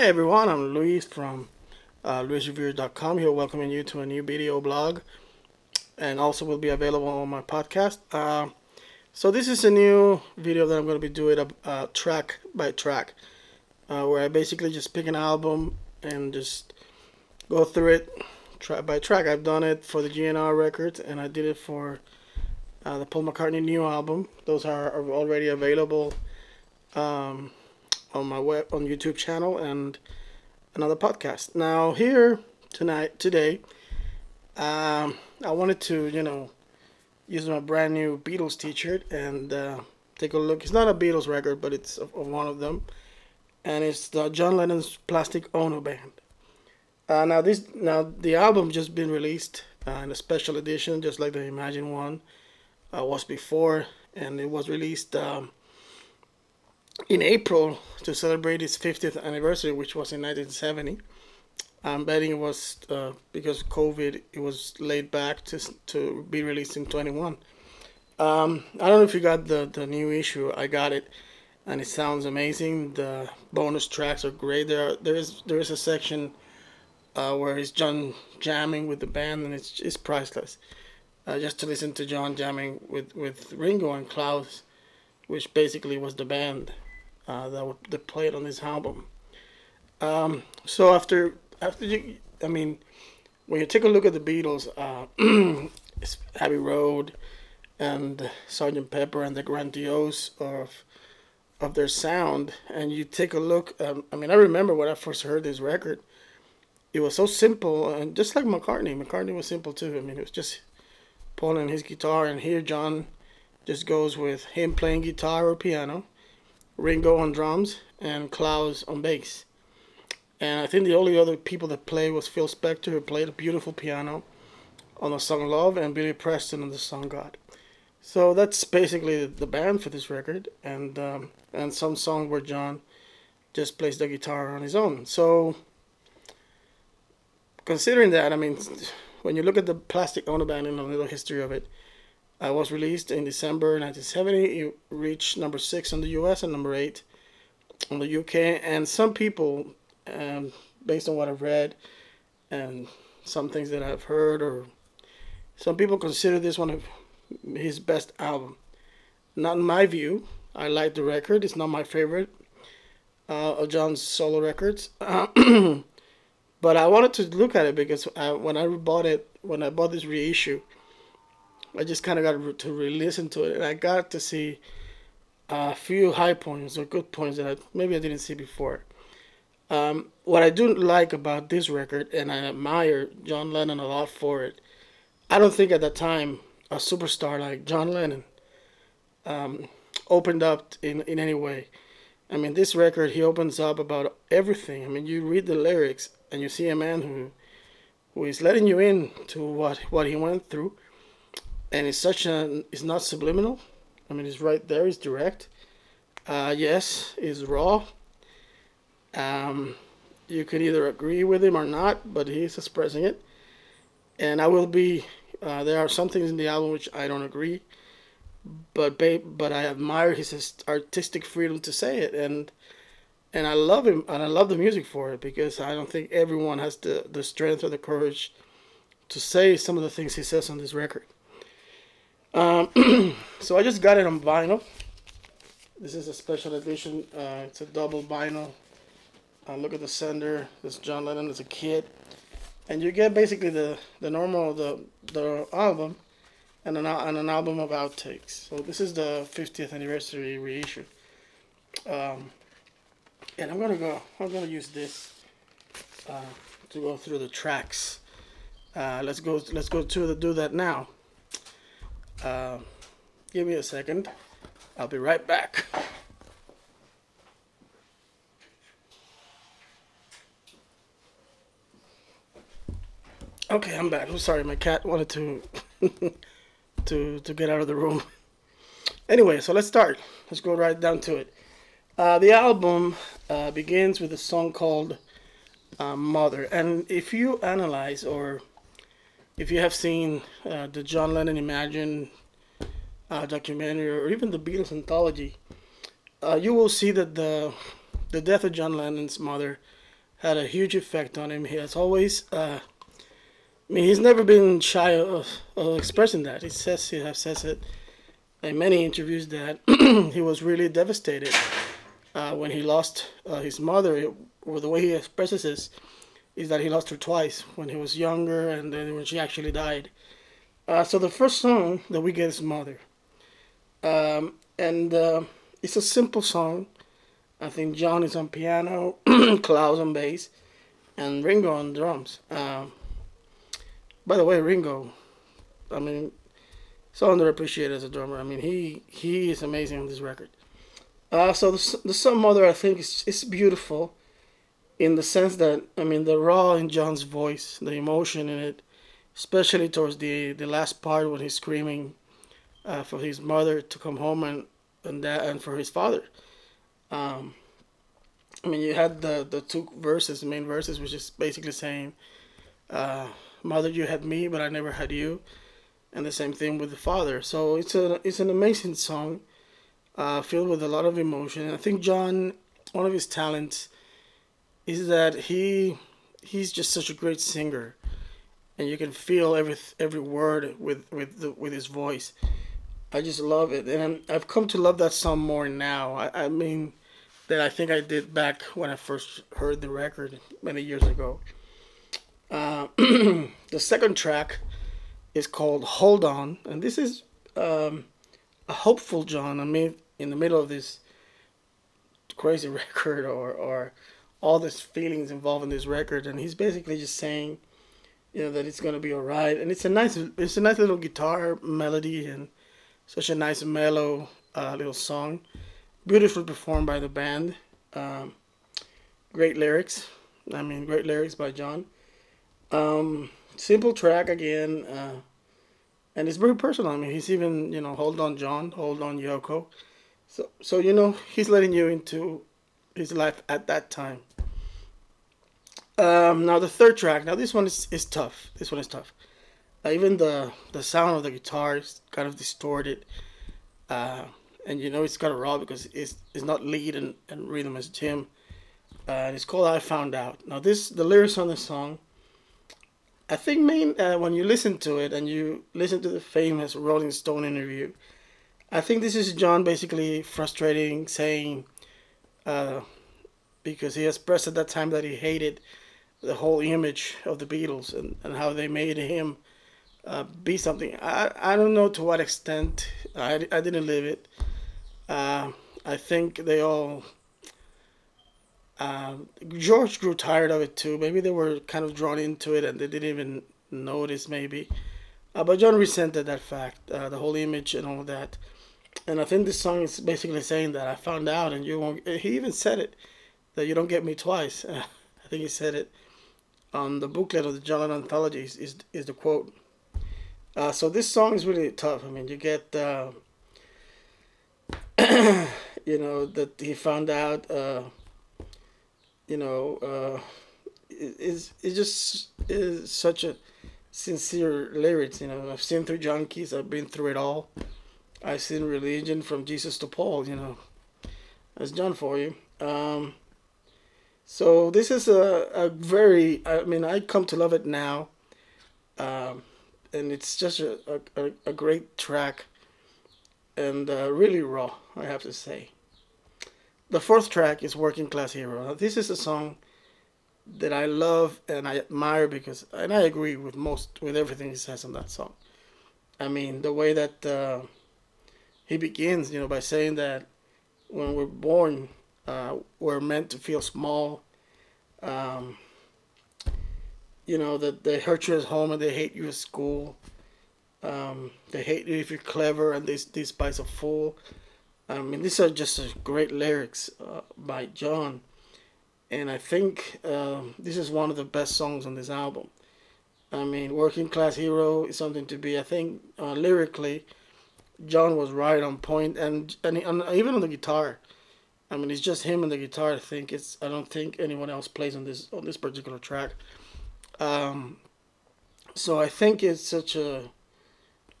Hi everyone, I'm Luis from uh, LuisReviews.com here welcoming you to a new video blog and also will be available on my podcast. Uh, so this is a new video that I'm going to be doing a, uh, track by track uh, where I basically just pick an album and just go through it track by track. I've done it for the GNR records and I did it for uh, the Paul McCartney new album. Those are already available um, on my web on YouTube channel and another podcast. Now here tonight today, um, I wanted to you know use my brand new Beatles T-shirt and uh, take a look. It's not a Beatles record, but it's of, one of them, and it's John Lennon's Plastic Ono Band. Uh, now this now the album just been released uh, in a special edition, just like the Imagine one uh, was before, and it was released. Um, in April to celebrate its 50th anniversary, which was in 1970. I'm betting it was uh, because COVID, it was laid back to to be released in 21. Um, I don't know if you got the the new issue. I got it, and it sounds amazing. The bonus tracks are great. There are, there is there is a section uh, where it's John jamming with the band, and it's it's priceless. Uh, just to listen to John jamming with with Ringo and Klaus, which basically was the band uh, that that played on this album. Um, so after after you, I mean, when you take a look at the Beatles, uh, Abbey Road and Sergeant Pepper and the grandiose of of their sound, and you take a look. Um, I mean, I remember when I first heard this record. It was so simple, and just like McCartney, McCartney was simple too. I mean, it was just pulling his guitar, and here John just goes with him playing guitar or piano, Ringo on drums, and Klaus on bass. And I think the only other people that played was Phil Spector, who played a beautiful piano on the song Love, and Billy Preston on the song God. So that's basically the band for this record, and um, and some song where John just plays the guitar on his own. So considering that, I mean, when you look at the Plastic Ono Band and a little history of it, uh, was released in December 1970. It reached number six in the U.S. and number eight in the U.K. And some people, um, based on what I've read and some things that I've heard, or some people consider this one of his best album. Not in my view. I like the record. It's not my favorite uh, of John's solo records. but I wanted to look at it because I, when I bought it, when I bought this reissue, I just kind of got to re-listen to it, and I got to see a few high points or good points that I, maybe I didn't see before. Um, what I do like about this record, and I admire John Lennon a lot for it. I don't think at that time a superstar like John Lennon um, opened up in in any way. I mean, this record he opens up about everything. I mean, you read the lyrics and you see a man who who is letting you in to what what he went through and it's such a it's not subliminal. I mean it's right there it's direct. Uh, yes it's raw. Um, you can either agree with him or not but he's expressing it. And i will be uh, there are some things in the album which i don't agree but babe, but i admire his artistic freedom to say it. And and i love him and i love the music for it because i don't think everyone has the the strength or the courage to say some of the things he says on this record um, so I just got it on vinyl. This is a special edition. Uh, it's a double vinyl. Uh, look at the sender. This John Lennon as a kid, and you get basically the the normal the the album, and an and an album of outtakes. So this is the 50th anniversary reissue. Um, and I'm gonna go. I'm gonna use this uh, to go through the tracks. Uh, let's go. Let's go to the, do that now. Uh, give me a second. I'll be right back. Okay, I'm back. I'm sorry, my cat wanted to to to get out of the room. Anyway, so let's start. Let's go right down to it. Uh, the album uh, begins with a song called uh, "Mother," and if you analyze or if you have seen uh, the John Lennon Imagine uh, documentary or even the Beatles anthology, uh, you will see that the the death of John Lennon's mother had a huge effect on him. He has always, uh, I mean, he's never been shy of, of expressing that. He says he has says it in many interviews that he was really devastated uh, when he lost uh, his mother. Or the way he expresses this is that he lost her twice when he was younger and then when she actually died. Uh, so the first song that we get is Mother. Um, and uh, it's a simple song. I think John is on piano, Klaus on bass, and Ringo on drums. Um, by the way, Ringo, I mean, so underappreciated as a drummer. I mean, he he is amazing on this record. Uh, so the the song Mother, I think, is is beautiful, in the sense that I mean the raw in John's voice, the emotion in it, especially towards the the last part when he's screaming uh, for his mother to come home and and that and for his father. Um, I mean, you had the the two verses, the main verses, which is basically saying, uh, "Mother, you had me, but I never had you," and the same thing with the father. So it's a it's an amazing song, uh, filled with a lot of emotion. And I think John, one of his talents, is that he he's just such a great singer, and you can feel every every word with with the, with his voice. I just love it, and i have come to love that song more now. I, I mean, that I think I did back when I first heard the record many years ago. Uh, the second track is called "Hold On," and this is um, a hopeful John. I mean, in the middle of this crazy record, or or all these feelings involved in this record, and he's basically just saying, you know, that it's gonna be alright. And it's a nice, it's a nice little guitar melody and such a nice mellow uh, little song. Beautifully performed by the band. Um, great lyrics. I mean, great lyrics by John. Um, simple track again, uh, and it's very personal. I mean, he's even you know, hold on, John, hold on, Yoko. So, so you know, he's letting you into his life at that time. Um, now the third track. Now this one is, is tough. This one is tough. Uh, even the the sound of the guitar is kind of distorted, uh, and you know it's kind of raw because it's it's not lead and, and rhythm as Jim. Uh, and it's called "I Found Out." Now this the lyrics on the song. I think main uh, when you listen to it and you listen to the famous Rolling Stone interview, I think this is John basically frustrating, saying, uh, because he expressed at that time that he hated the whole image of the Beatles and, and how they made him uh, be something. I, I don't know to what extent. I, I didn't live it. Uh, I think they all. Uh, George grew tired of it too. Maybe they were kind of drawn into it and they didn't even notice, maybe. Uh, but John resented that fact, uh, the whole image and all that. And I think this song is basically saying that I found out, and you won't. He even said it that you don't get me twice. I think he said it on the booklet of the Lennon anthology. Is, is, is the quote. Uh, so this song is really tough. I mean, you get, uh, you know, that he found out, uh, you know, uh, it, it just is such a sincere lyrics. You know, I've seen through junkies. I've been through it all. I've seen religion from Jesus to Paul. You know, that's John for you. Um, so this is a, a very. I mean, I come to love it now. Um, and it's just a, a, a great track and uh, really raw, I have to say. The fourth track is Working Class Hero. Now, this is a song that I love and I admire because, and I agree with most, with everything he says on that song. I mean, the way that uh, he begins, you know, by saying that when we're born, uh, we're meant to feel small. Um, you know that they hurt you at home and they hate you at school. Um, they hate you if you're clever and they despise a fool. I mean, these are just great lyrics uh, by John, and I think uh, this is one of the best songs on this album. I mean, "Working Class Hero" is something to be. I think uh, lyrically, John was right on point, and and, and even on the guitar. I mean, it's just him and the guitar. I think it's. I don't think anyone else plays on this on this particular track. Um, so I think it's such a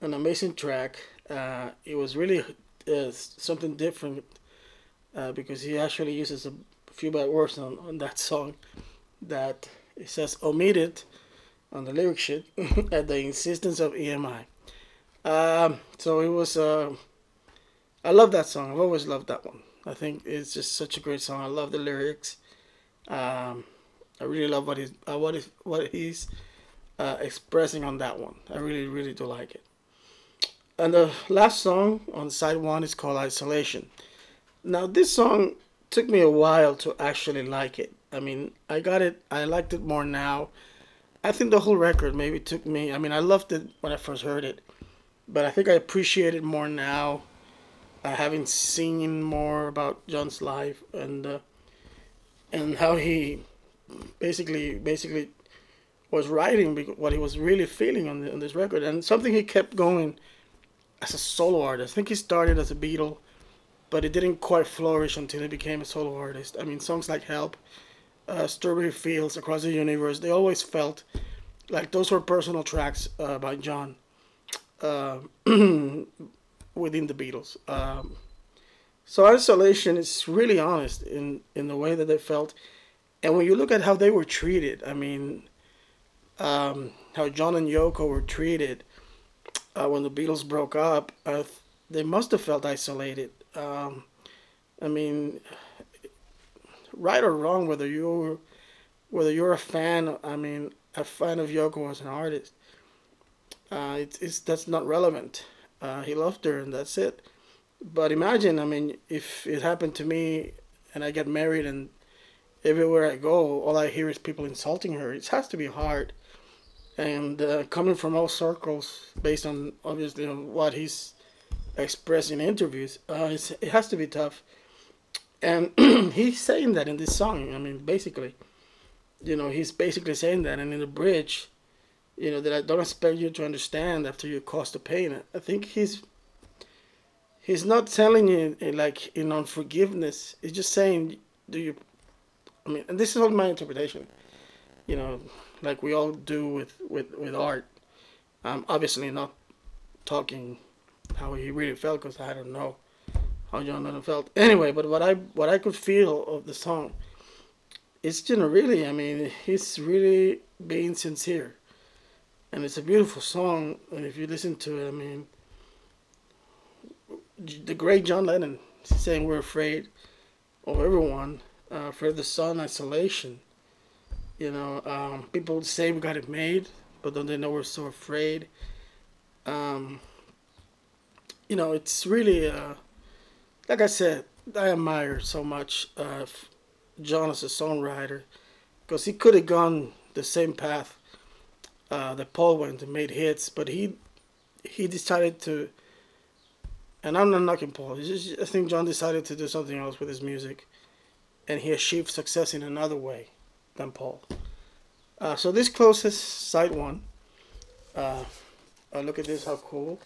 an amazing track. Uh, it was really uh, something different uh, because he actually uses a few bad words on, on that song. that it says omitted on the lyric sheet at the insistence of EMI. Um, so it was. Uh, I love that song. I've always loved that one. I think it's just such a great song. I love the lyrics. Um, I really love what he's uh, what is what he's uh, expressing on that one. I really really do like it. And the last song on side one is called Isolation. Now this song took me a while to actually like it. I mean, I got it. I liked it more now. I think the whole record maybe took me. I mean, I loved it when I first heard it, but I think I appreciate it more now, uh, having seen more about John's life and uh, and how he basically basically was writing what he was really feeling on, the, on this record, and something he kept going as a solo artist. I think he started as a Beatle, but it didn't quite flourish until he became a solo artist. I mean, songs like Help, uh, Strawberry Fields, Across the Universe, they always felt like those were personal tracks uh, by John uh, within the Beatles. Um, so Isolation is really honest in, in the way that they felt. And when you look at how they were treated, I mean, um, how John and Yoko were treated uh, when the Beatles broke up, uh, they must have felt isolated. Um, I mean, right or wrong, whether you're whether you're a fan, I mean, a fan of Yoko as an artist, uh, it's, it's that's not relevant. Uh, he loved her, and that's it. But imagine, I mean, if it happened to me, and I get married, and everywhere I go, all I hear is people insulting her. It has to be hard and uh, coming from all circles, based on obviously on what he's expressed in interviews, uh, it has to be tough. And he's saying that in this song. I mean, basically, you know, he's basically saying that, and in the bridge, you know, that I don't expect you to understand after you caused the pain. I think he's he's not telling you eh, like in unforgiveness. He's just saying, do you? I mean, and this is all my interpretation. You know, like we all do with with with art. I'm obviously not talking how he really felt because I don't know how John Lennon felt. Anyway, but what I what I could feel of the song, it's you know really I mean he's really being sincere, and it's a beautiful song. And if you listen to it, I mean, the great John Lennon saying we're afraid of everyone, uh, afraid of the sun, isolation. You know, um, people say we got it made, but don't they know we're so afraid? Um, you know, it's really, uh, like I said, I admire so much uh, John as a songwriter because he could have gone the same path uh, that Paul went and made hits, but he he decided to. And I'm not knocking Paul. Just, I think John decided to do something else with his music, and he achieved success in another way than Paul. Uh, so this closes side one. Uh, uh, look at this, how cool.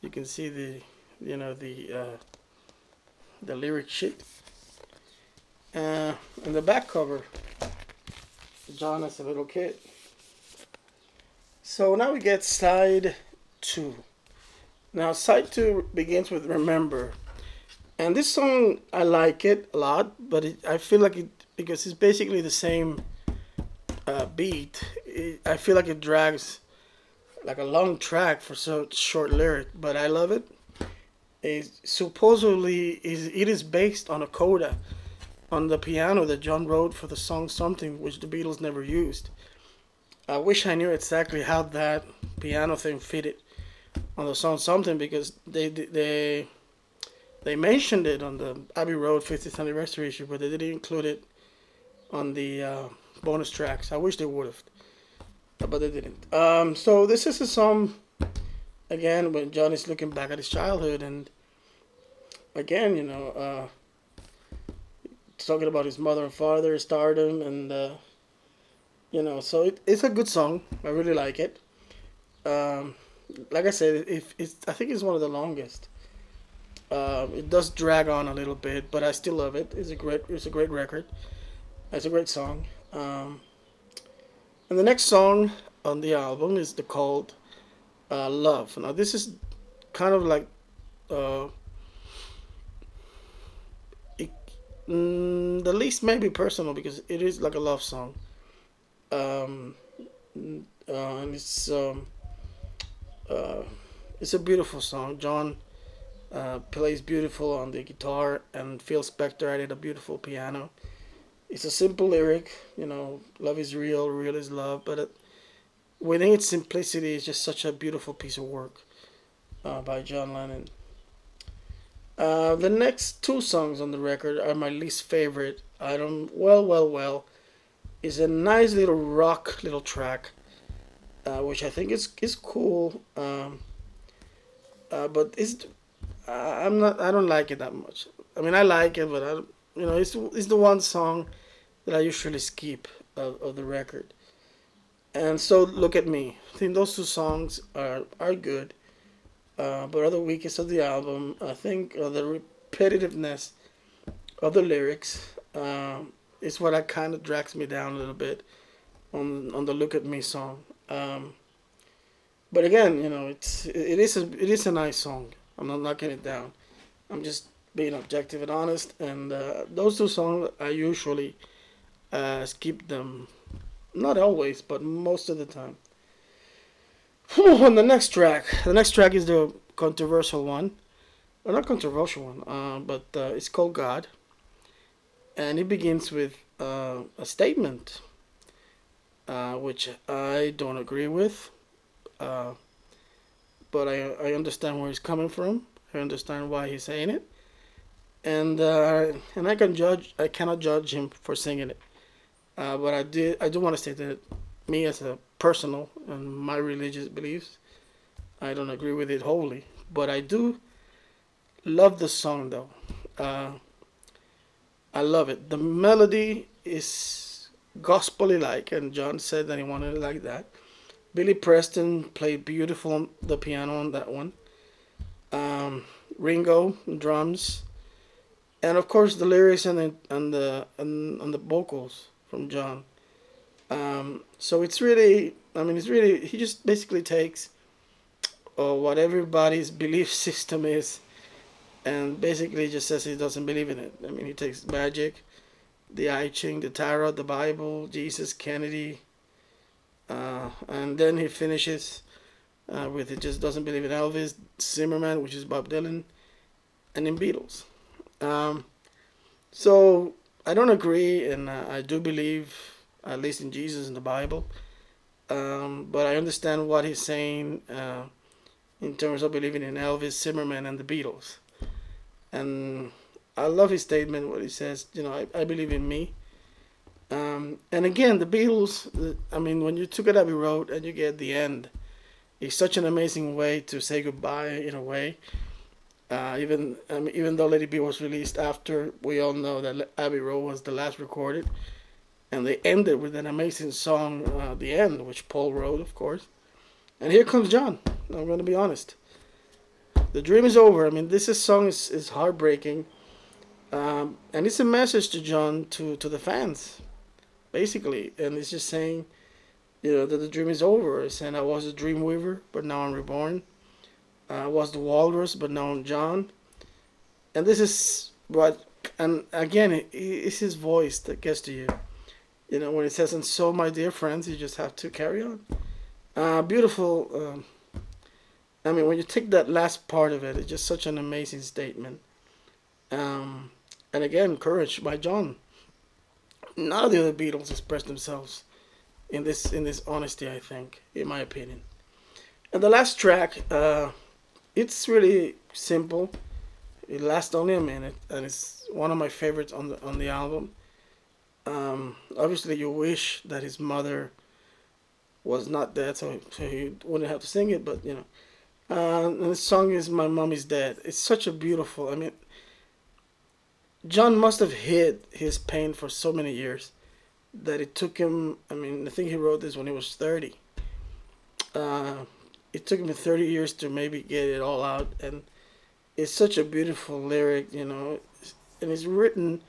You can see the, you know, the, uh, the lyric sheet. Uh, and the back cover, John as a little kid. So now we get side two. Now side two begins with Remember. And this song, I like it a lot, but it, I feel like it because it's basically the same uh, beat. It, I feel like it drags like a long track for such short lyric, but I love it. It supposedly is it is based on a coda on the piano that John wrote for the song Something, which the Beatles never used. I wish I knew exactly how that piano thing fitted on the song Something because they they they mentioned it on the Abbey Road 50th anniversary issue, but they didn't include it on the uh, bonus tracks. I wish they would have, but they didn't. Um, so this is a song again when John is looking back at his childhood and again, you know, uh, talking about his mother and father, stardom, and uh, you know, so it, it's a good song. I really like it. Um, like I said, if it's, I think it's one of the longest. Uh, it does drag on a little bit, but I still love it. It's a great, it's a great record. It's a great song. Um, and the next song on the album is the called uh, Love. Now this is kind of like uh, it, mm, the least maybe personal because it is like a love song. Um, uh, and it's um, uh, it's a beautiful song. John uh, plays beautiful on the guitar, and Phil Spector added a beautiful piano. It's a simple lyric, you know, love is real, real is love, but it, within its simplicity, it's just such a beautiful piece of work uh, by John Lennon. Uh, the next two songs on the record are my least favorite. I don't, well, well, well, is a nice little rock little track, uh, which I think is is cool. Um, uh, but it's I'm not I don't like it that much. I mean I like it, but I you know it's it's the one song that I usually skip of, of the record. And so look at me. I think those two songs are are good, uh, but are the weakest of the album. I think uh, the repetitiveness of the lyrics uh, is what I kind of drags me down a little bit on on the "Look at Me" song. Um, but again, you know, it's it is a it is a nice song. I'm not knocking it down. I'm just being objective and honest. And uh, those two songs, I usually uh, skip them. Not always, but most of the time. on the next track, the next track is the controversial one. Well, not controversial one, uh, but uh, it's called God. And it begins with uh, a statement, uh, which I don't agree with. Uh, but I, I understand where he's coming from. I understand why he's saying it, and uh, and I can judge. I cannot judge him for singing it. Uh, but I did. I do want to say that me as a personal and my religious beliefs, I don't agree with it wholly. But I do love the song though. I love it. The melody is gospelly like, and John said that he wanted it like that. Billy Preston played beautiful on the piano on that one. Um, Ringo drums, and of course the lyrics and the and the and, and the vocals from John. Um, so it's really, I mean, it's really he just basically takes uh, what everybody's belief system is, and basically just says he doesn't believe in it. I mean, he takes magic, the I Ching, the tarot, the Bible, Jesus, Kennedy, uh, and then he finishes uh, with it just doesn't believe in Elvis, Zimmerman, which is Bob Dylan, and in Beatles. Um, so I don't agree, and uh, I do believe, at least in Jesus and the Bible. Um, but I understand what he's saying uh, in terms of believing in Elvis, Zimmerman, and the Beatles. And I love his statement what he says, you know, I, I believe in me um, and again, the Beatles, I mean, when you took it up, Abbey Road and you get the end, it's such an amazing way to say goodbye in a way. Uh, even um, even though Let It Be was released after, we all know that Abbey Road was the last recorded, and they ended with an amazing song, uh, "The End," which Paul wrote, of course. And here comes John. I'm going to be honest. The dream is over. I mean, this is song is, is heartbreaking, um, and it's a message to John to to the fans basically. And it's just saying, you know, that the dream is over. It's saying I was a dream weaver, but now I'm reborn. I was the walrus, but now I'm John. And this is what, and again, it, it's his voice that gets to you. You know, when it says, and so, my dear friends, you just have to carry on. Uh, beautiful. Um, I mean, when you take that last part of it, it's just such an amazing statement. Um, and again, courage by John none of the other Beatles expressed themselves in this in this honesty. I think, in my opinion. And the last track, uh, it's really simple. It lasts only a minute, and it's one of my favorites on the on the album. Um, obviously, you wish that his mother was not dead, so, so he wouldn't have to sing it. But you know, uh, and the song is "My Mommy's Dead." It's such a beautiful. I mean, John must have hid his pain for so many years that it took him. I mean, I think he wrote this when he was 30. Uh, it took him 30 years to maybe get it all out. And it's such a beautiful lyric, you know, and it's written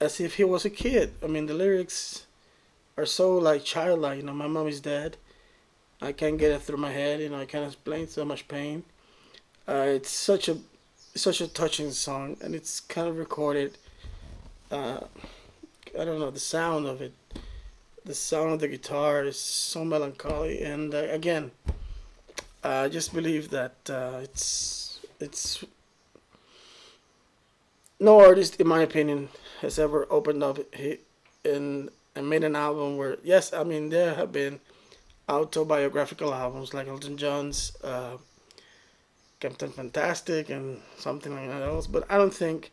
as if he was a kid. I mean, the lyrics are so like childlike, you know, my mommy's dead. I can't get it through my head, you know, I can't explain so much pain. Uh, it's such a such a touching song, and it's kind of recorded. Uh, I don't know the sound of it the sound of the guitar is so melancholy, and uh, again, I just believe that uh, it's it's no artist, in my opinion, has ever opened up and and made an album where yes, I mean there have been autobiographical albums like Elton John's uh, Captain Fantastic and something like that else, but I don't think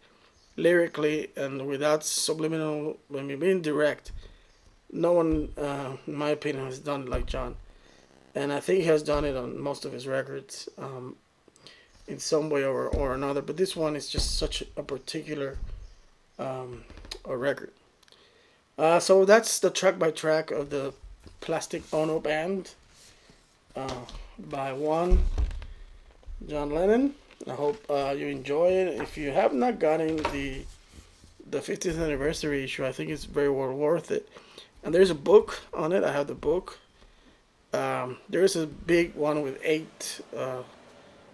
lyrically and without subliminal, I mean being direct, no one, uh, in my opinion, has done it like John, and I think he has done it on most of his records. Um, in some way or, or another, but this one is just such a particular um, a record. Uh, so that's the track by track of the Plastic Ono Band uh, by one John Lennon. I hope uh, you enjoy it. If you have not gotten the the 50th anniversary issue, I think it's very well worth it. And there's a book on it. I have the book. Um, there is a big one with eight uh,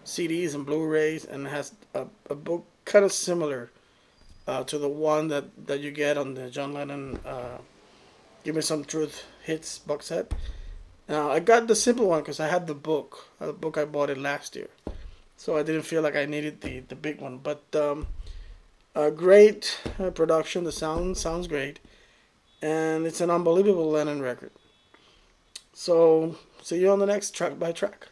CDs and Blu-rays, and has a, a book kind of similar uh, to the one that, that you get on the John Lennon uh, "Give Me Some Truth" hits box set. Now I got the simple one because I had the book. The book I bought it last year, so I didn't feel like I needed the the big one. But um, a great uh, production. The sound sounds great, and it's an unbelievable Lennon record. So see you on the next track by track.